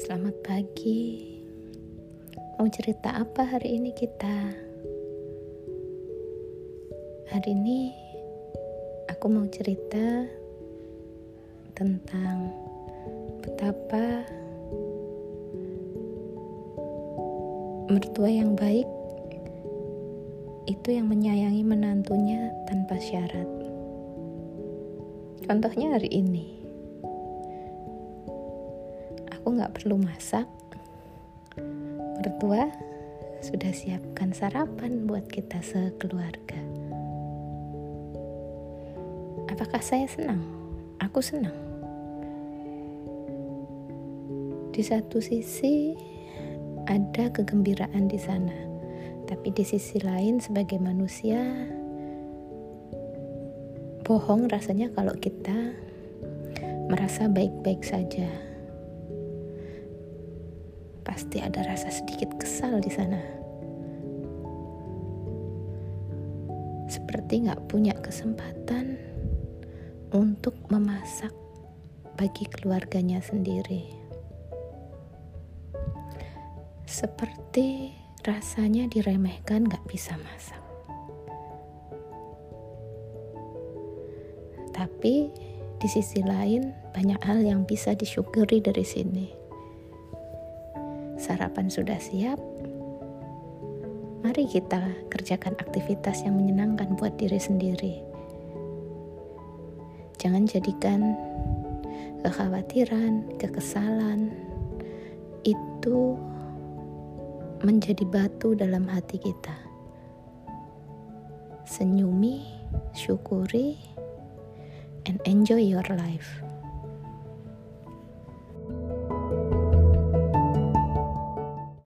Selamat pagi. Mau cerita apa hari ini kita? Hari ini aku mau cerita tentang betapa mertua yang baik itu yang menyayangi menantunya tanpa syarat. Contohnya hari ini aku nggak perlu masak. Mertua sudah siapkan sarapan buat kita sekeluarga. Apakah saya senang? Aku senang. Di satu sisi ada kegembiraan di sana, tapi di sisi lain sebagai manusia bohong rasanya kalau kita merasa baik-baik saja pasti ada rasa sedikit kesal di sana. Seperti nggak punya kesempatan untuk memasak bagi keluarganya sendiri. Seperti rasanya diremehkan nggak bisa masak. Tapi di sisi lain banyak hal yang bisa disyukuri dari sini sarapan sudah siap, mari kita kerjakan aktivitas yang menyenangkan buat diri sendiri. Jangan jadikan kekhawatiran, kekesalan itu menjadi batu dalam hati kita. Senyumi, syukuri, and enjoy your life.